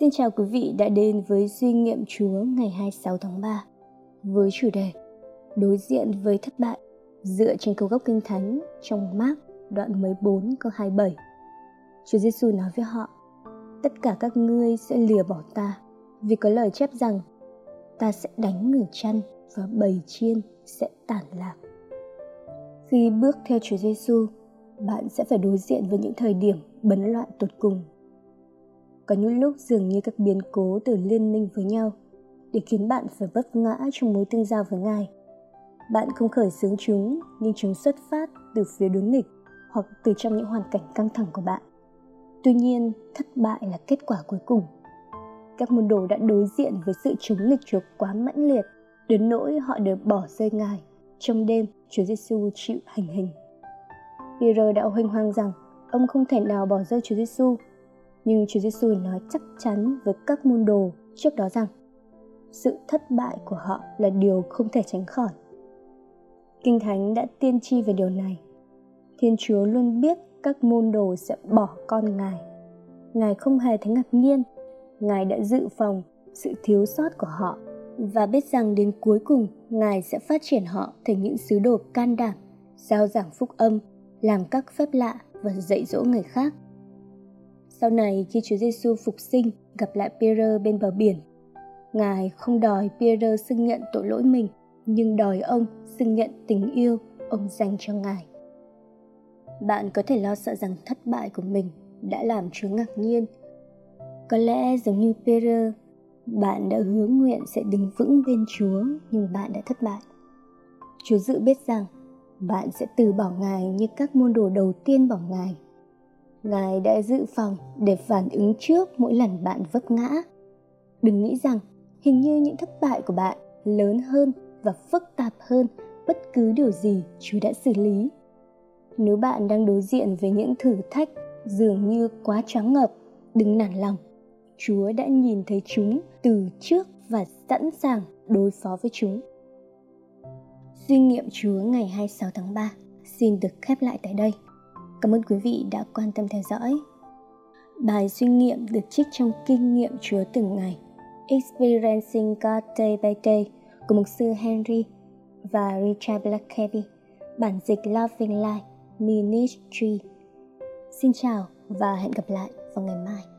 Xin chào quý vị đã đến với suy nghiệm Chúa ngày 26 tháng 3 với chủ đề Đối diện với thất bại dựa trên câu gốc kinh thánh trong Mark đoạn 14 câu 27. Chúa Giêsu nói với họ: Tất cả các ngươi sẽ lìa bỏ ta, vì có lời chép rằng ta sẽ đánh người chăn và bầy chiên sẽ tản lạc. Khi bước theo Chúa Giêsu, bạn sẽ phải đối diện với những thời điểm bấn loạn tột cùng có những lúc dường như các biến cố từ liên minh với nhau, để khiến bạn phải vấp ngã trong mối tương giao với ngài. Bạn không khởi xướng chúng, nhưng chúng xuất phát từ phía đối nghịch hoặc từ trong những hoàn cảnh căng thẳng của bạn. Tuy nhiên, thất bại là kết quả cuối cùng. Các môn đồ đã đối diện với sự chống nghịch chúa quá mãnh liệt, đến nỗi họ đều bỏ rơi ngài. Trong đêm, chúa giêsu chịu hành hình. Peter đã hoanh hoang rằng, ông không thể nào bỏ rơi chúa giêsu nhưng Chúa Giêsu nói chắc chắn với các môn đồ trước đó rằng sự thất bại của họ là điều không thể tránh khỏi. Kinh Thánh đã tiên tri về điều này. Thiên Chúa luôn biết các môn đồ sẽ bỏ con Ngài. Ngài không hề thấy ngạc nhiên. Ngài đã dự phòng sự thiếu sót của họ và biết rằng đến cuối cùng Ngài sẽ phát triển họ thành những sứ đồ can đảm, giao giảng phúc âm, làm các phép lạ và dạy dỗ người khác sau này khi Chúa Giêsu phục sinh gặp lại Peter bên bờ biển, Ngài không đòi Peter xưng nhận tội lỗi mình, nhưng đòi ông xưng nhận tình yêu ông dành cho Ngài. Bạn có thể lo sợ rằng thất bại của mình đã làm Chúa ngạc nhiên. Có lẽ giống như Peter, bạn đã hứa nguyện sẽ đứng vững bên Chúa nhưng bạn đã thất bại. Chúa dự biết rằng bạn sẽ từ bỏ Ngài như các môn đồ đầu tiên bỏ Ngài Ngài đã dự phòng để phản ứng trước mỗi lần bạn vấp ngã. Đừng nghĩ rằng hình như những thất bại của bạn lớn hơn và phức tạp hơn bất cứ điều gì Chúa đã xử lý. Nếu bạn đang đối diện với những thử thách dường như quá choáng ngợp, đừng nản lòng. Chúa đã nhìn thấy chúng từ trước và sẵn sàng đối phó với chúng. Suy nghiệm Chúa ngày 26 tháng 3 xin được khép lại tại đây. Cảm ơn quý vị đã quan tâm theo dõi. Bài suy nghiệm được trích trong Kinh nghiệm Chúa từng ngày Experiencing God Day by Day của mục sư Henry và Richard Blackaby, bản dịch Loving Life Ministry. Xin chào và hẹn gặp lại vào ngày mai.